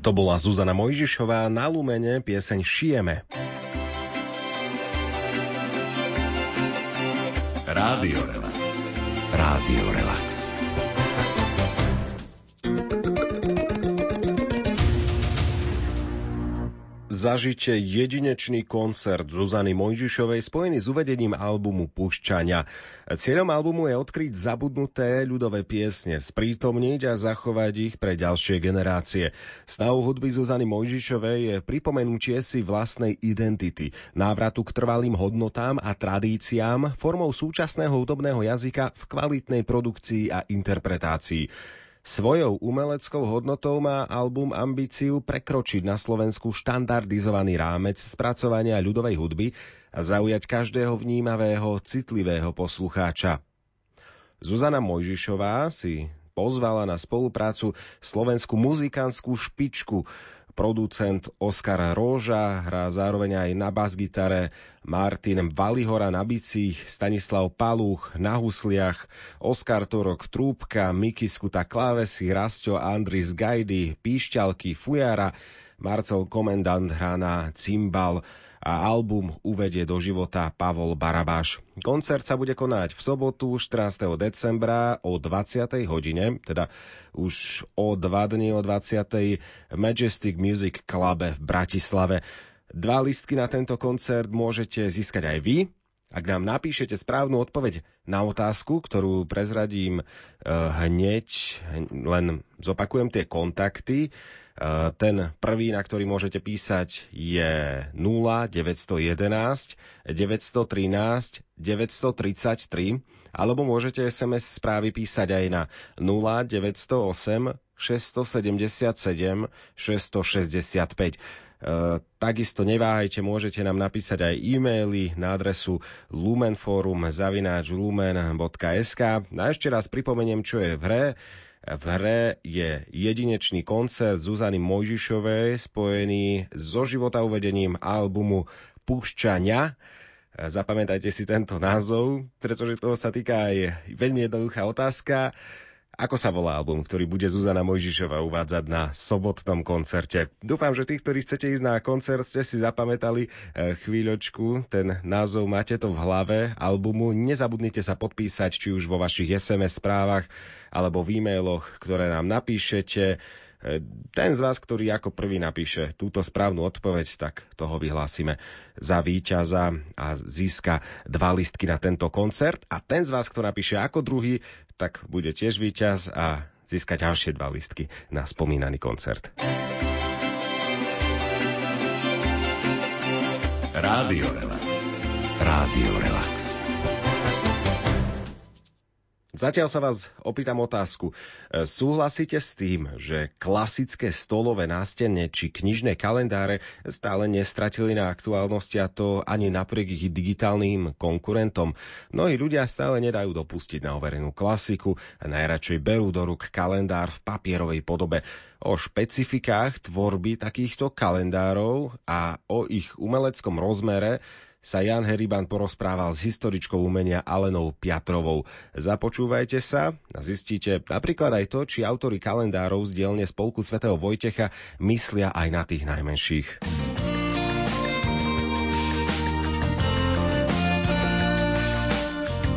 To bola Zuzana Mojžišová na Lumene pieseň Šijeme. Rádio Relax. Rádio Relax. Zažite jedinečný koncert Zuzany Mojžišovej spojený s uvedením albumu Pušťania. Cieľom albumu je odkryť zabudnuté ľudové piesne, sprítomniť a zachovať ich pre ďalšie generácie. Snahou hudby Zuzany Mojžišovej je pripomenutie si vlastnej identity, návratu k trvalým hodnotám a tradíciám formou súčasného hudobného jazyka v kvalitnej produkcii a interpretácii. Svojou umeleckou hodnotou má album ambíciu prekročiť na Slovensku štandardizovaný rámec spracovania ľudovej hudby a zaujať každého vnímavého, citlivého poslucháča. Zuzana Mojžišová si pozvala na spoluprácu slovenskú muzikantskú špičku, producent Oskar Róža, hrá zároveň aj na bas-gitare, Martin Valihora na bicích, Stanislav Palúch na husliach, Oskar Torok trúbka, Miki Skuta klávesy, Rastio Andris Gajdy, píšťalky, fujara, Marcel Komendant hrá na cymbal, a album uvedie do života Pavol Barabáš. Koncert sa bude konať v sobotu 14. decembra o 20. hodine, teda už o dva dni o 20. Majestic Music Clube v Bratislave. Dva listky na tento koncert môžete získať aj vy, ak nám napíšete správnu odpoveď na otázku, ktorú prezradím eh, hneď, len zopakujem tie kontakty. Eh, ten prvý, na ktorý môžete písať, je 0 911 913 933 alebo môžete SMS správy písať aj na 0 908 677 665. Uh, takisto neváhajte, môžete nám napísať aj e-maily na adresu lumenforum.lumen.sk. A ešte raz pripomeniem, čo je v hre. V hre je jedinečný koncert Zuzany Mojžišovej spojený so života uvedením albumu Púšťania. Zapamätajte si tento názov, pretože toho sa týka aj veľmi jednoduchá otázka. Ako sa volá album, ktorý bude Zuzana Mojžišová uvádzať na sobotnom koncerte? Dúfam, že tí, ktorí chcete ísť na koncert, ste si zapamätali eh, chvíľočku. Ten názov máte to v hlave albumu. Nezabudnite sa podpísať, či už vo vašich SMS správach, alebo v e-mailoch, ktoré nám napíšete. Ten z vás, ktorý ako prvý napíše túto správnu odpoveď, tak toho vyhlásime za víťaza a získa dva listky na tento koncert. A ten z vás, kto napíše ako druhý, tak bude tiež víťaz a získa ďalšie dva listky na spomínaný koncert. Rádio Relax. Rádio Relax. Zatiaľ sa vás opýtam otázku. E, súhlasíte s tým, že klasické stolové nástenne či knižné kalendáre stále nestratili na aktuálnosti a to ani napriek ich digitálnym konkurentom? Mnohí ľudia stále nedajú dopustiť na overenú klasiku a najradšej berú do rúk kalendár v papierovej podobe. O špecifikách tvorby takýchto kalendárov a o ich umeleckom rozmere sa Jan Heriban porozprával s historičkou umenia Alenou Piatrovou. Započúvajte sa a zistíte napríklad aj to, či autory kalendárov z dielne Spolku svätého Vojtecha myslia aj na tých najmenších.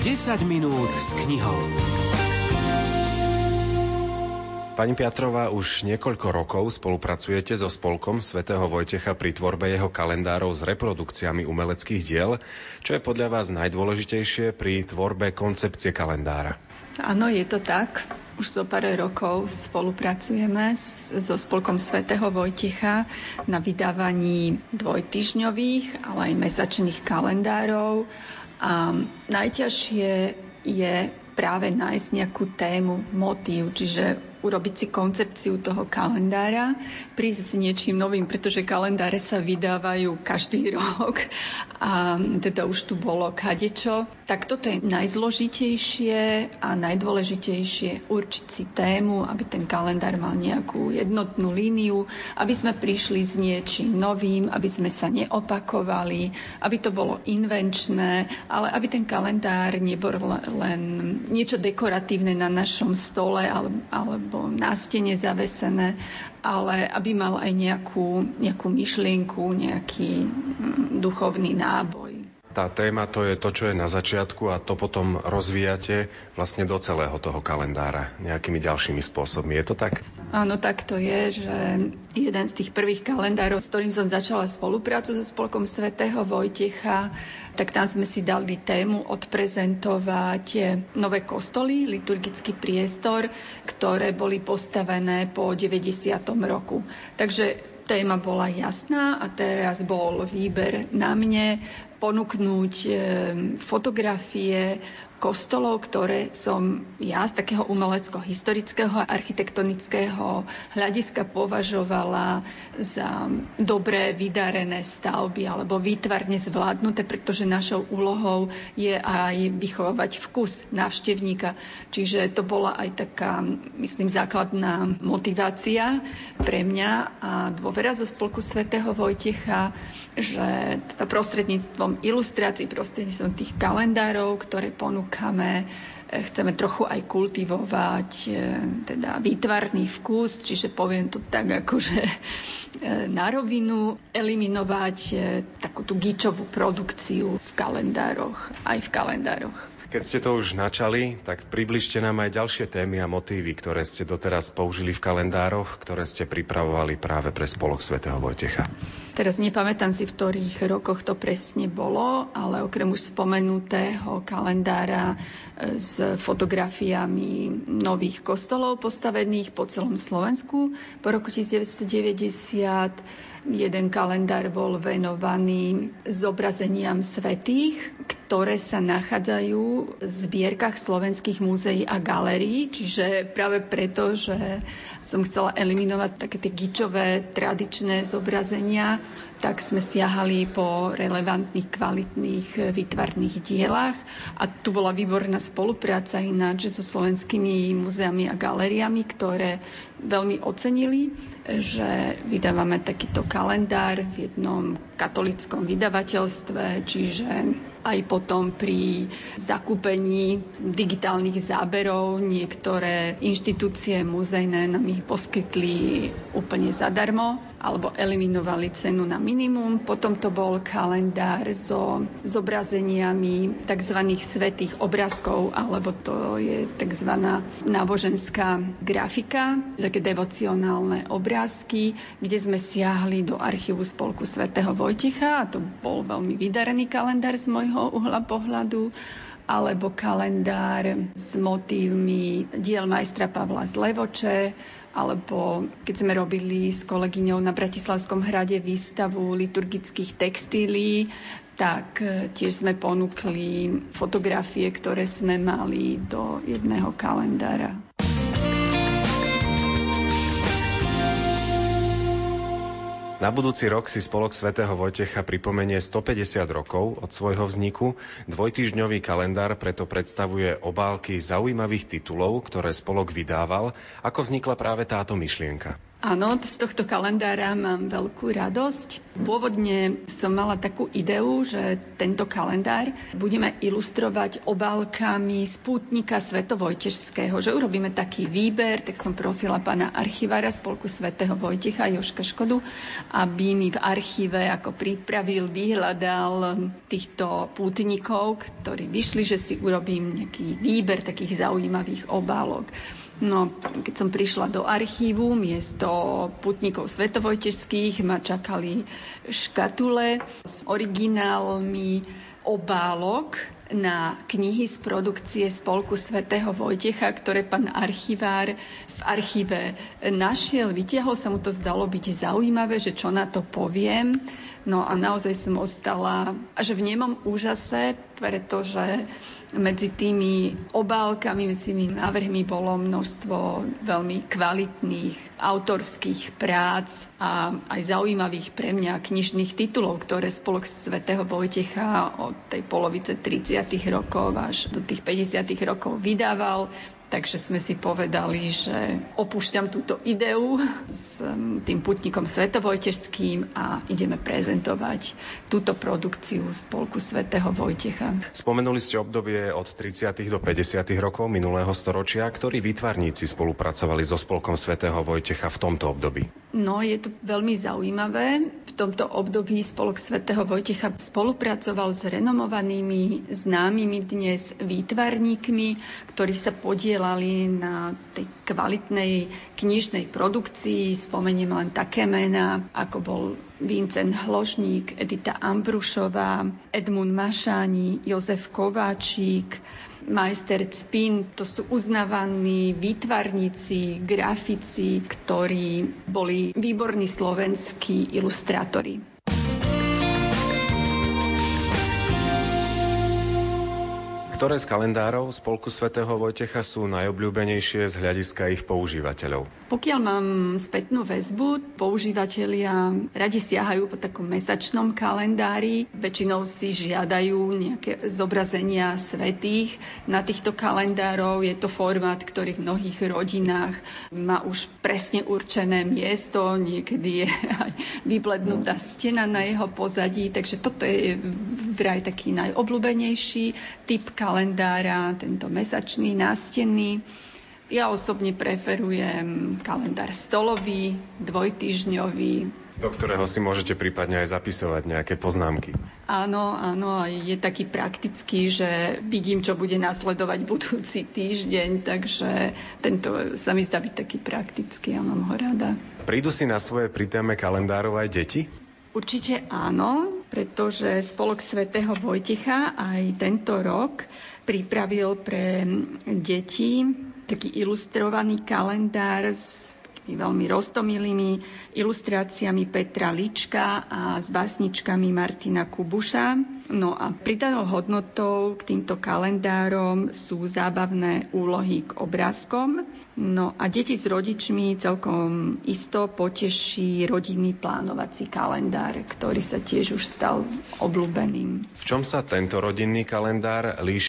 Desať minút s knihou. Pani Piatrová, už niekoľko rokov spolupracujete so spolkom svätého Vojtecha pri tvorbe jeho kalendárov s reprodukciami umeleckých diel. Čo je podľa vás najdôležitejšie pri tvorbe koncepcie kalendára? Áno, je to tak. Už zo pár rokov spolupracujeme so spolkom svätého Vojtecha na vydávaní dvojtyžňových, ale aj mesačných kalendárov. A najťažšie je práve nájsť nejakú tému, motív, čiže urobiť si koncepciu toho kalendára, prísť s niečím novým, pretože kalendáre sa vydávajú každý rok a teda už tu bolo kadečo. Tak toto je najzložitejšie a najdôležitejšie určiť si tému, aby ten kalendár mal nejakú jednotnú líniu, aby sme prišli s niečím novým, aby sme sa neopakovali, aby to bolo invenčné, ale aby ten kalendár nebol len niečo dekoratívne na našom stole alebo alebo na stene zavesené, ale aby mal aj nejakú, nejakú myšlienku, nejaký mm, duchovný náboj. Tá téma to je to, čo je na začiatku a to potom rozvíjate vlastne do celého toho kalendára nejakými ďalšími spôsobmi. Je to tak? Áno, tak to je, že jeden z tých prvých kalendárov, s ktorým som začala spoluprácu so Spolkom svätého Vojtecha, tak tam sme si dali tému odprezentovať nové kostoly, liturgický priestor, ktoré boli postavené po 90. roku. Takže téma bola jasná a teraz bol výber na mne ponúknuť eh, fotografie kostolov, ktoré som ja z takého umelecko-historického a architektonického hľadiska považovala za dobré vydarené stavby alebo výtvarne zvládnuté, pretože našou úlohou je aj vychovávať vkus návštevníka. Čiže to bola aj taká, myslím, základná motivácia pre mňa a dôvera zo spolku svätého Vojtecha, že prostredníctvom ilustrácií, prostredníctvom tých kalendárov, ktoré ponúkajú ponúkame, e, chceme trochu aj kultivovať e, teda výtvarný vkus, čiže poviem to tak akože na rovinu, eliminovať takú tú gíčovú produkciu v kalendároch, aj v kalendároch. Keď ste to už načali, tak približte nám aj ďalšie témy a motívy, ktoré ste doteraz použili v kalendároch, ktoré ste pripravovali práve pre Spolok svätého Vojtecha. Teraz nepamätám si, v ktorých rokoch to presne bolo, ale okrem už spomenutého kalendára e, s fotografiami nových kostolov postavených po celom Slovensku po roku 1990 Jeden kalendár bol venovaný zobrazeniam svetých, ktoré sa nachádzajú v zbierkach slovenských múzeí a galérií, čiže práve preto, že som chcela eliminovať také tie gičové tradičné zobrazenia, tak sme siahali po relevantných, kvalitných výtvarných dielach. A tu bola výborná spolupráca ináč so slovenskými muzeami a galériami, ktoré veľmi ocenili, že vydávame takýto kalendár v jednom katolickom vydavateľstve, čiže aj potom pri zakúpení digitálnych záberov niektoré inštitúcie muzejné nám ich poskytli úplne zadarmo alebo eliminovali cenu na minimum. Potom to bol kalendár so zobrazeniami tzv. svetých obrázkov, alebo to je tzv. náboženská grafika, také devocionálne obrázky, kde sme siahli do archívu Spolku svätého Vojtecha a to bol veľmi vydarený kalendár z môjho uhla pohľadu alebo kalendár s motívmi diel majstra Pavla z Levoče, alebo keď sme robili s kolegyňou na Bratislavskom hrade výstavu liturgických textílií, tak e, tiež sme ponúkli fotografie, ktoré sme mali do jedného kalendára. Na budúci rok si Spolok svätého Vojtecha pripomenie 150 rokov od svojho vzniku. Dvojtýždňový kalendár preto predstavuje obálky zaujímavých titulov, ktoré Spolok vydával. Ako vznikla práve táto myšlienka? Áno, z tohto kalendára mám veľkú radosť. Pôvodne som mala takú ideu, že tento kalendár budeme ilustrovať obálkami spútnika Svetovojtežského, že urobíme taký výber, tak som prosila pána archivára Spolku Svetého Vojtecha Joška Škodu, aby mi v archíve ako pripravil, vyhľadal týchto pútnikov, ktorí vyšli, že si urobím nejaký výber takých zaujímavých obálok. No, keď som prišla do archívu, miesto putníkov svetovojtežských ma čakali škatule s originálmi obálok na knihy z produkcie Spolku svätého Vojtecha, ktoré pán archivár v archíve našiel. Vytiahol sa mu to zdalo byť zaujímavé, že čo na to poviem. No a naozaj som ostala až v nemom úžase, pretože medzi tými obálkami, medzi tými návrhmi bolo množstvo veľmi kvalitných autorských prác a aj zaujímavých pre mňa knižných titulov, ktoré Spolok svätého Vojtecha od tej polovice 30. rokov až do tých 50. rokov vydával Takže sme si povedali, že opúšťam túto ideu s tým putníkom Svetovojtežským a ideme prezentovať túto produkciu Spolku Svetého Vojtecha. Spomenuli ste obdobie od 30. do 50. rokov minulého storočia, ktorí výtvarníci spolupracovali so Spolkom Svetého Vojtecha v tomto období. No, je to veľmi zaujímavé. V tomto období Spolok Svetého Vojtecha spolupracoval s renomovanými, známymi dnes výtvarníkmi, ktorí sa podielali na tej kvalitnej knižnej produkcii. Spomeniem len také mená, ako bol Vincent Hložník, Edita Ambrušová, Edmund Mašáni, Jozef Kováčík, majster Cpin, to sú uznávaní výtvarníci, grafici, ktorí boli výborní slovenskí ilustrátori. Ktoré z kalendárov Spolku svätého Vojtecha sú najobľúbenejšie z hľadiska ich používateľov? Pokiaľ mám spätnú väzbu, používateľia radi siahajú po takom mesačnom kalendári. Väčšinou si žiadajú nejaké zobrazenia svetých na týchto kalendárov. Je to formát, ktorý v mnohých rodinách má už presne určené miesto. Niekedy je aj vyblednutá stena na jeho pozadí. Takže toto je vraj taký najobľúbenejší typ kalendára kalendára, tento mesačný, nástenný. Ja osobne preferujem kalendár stolový, dvojtyžňový. Do ktorého si môžete prípadne aj zapisovať nejaké poznámky. Áno, áno, je taký praktický, že vidím, čo bude nasledovať budúci týždeň, takže tento sa mi zdá byť taký praktický a mám ho rada. Prídu si na svoje pritéme kalendárov aj deti? Určite áno, pretože Spolok svätého Vojticha aj tento rok pripravil pre deti taký ilustrovaný kalendár s veľmi roztomilými ilustráciami Petra Lička a s básničkami Martina Kubuša. No a pridanou hodnotou k týmto kalendárom sú zábavné úlohy k obrázkom. No a deti s rodičmi celkom isto poteší rodinný plánovací kalendár, ktorý sa tiež už stal obľúbeným. V čom sa tento rodinný kalendár líši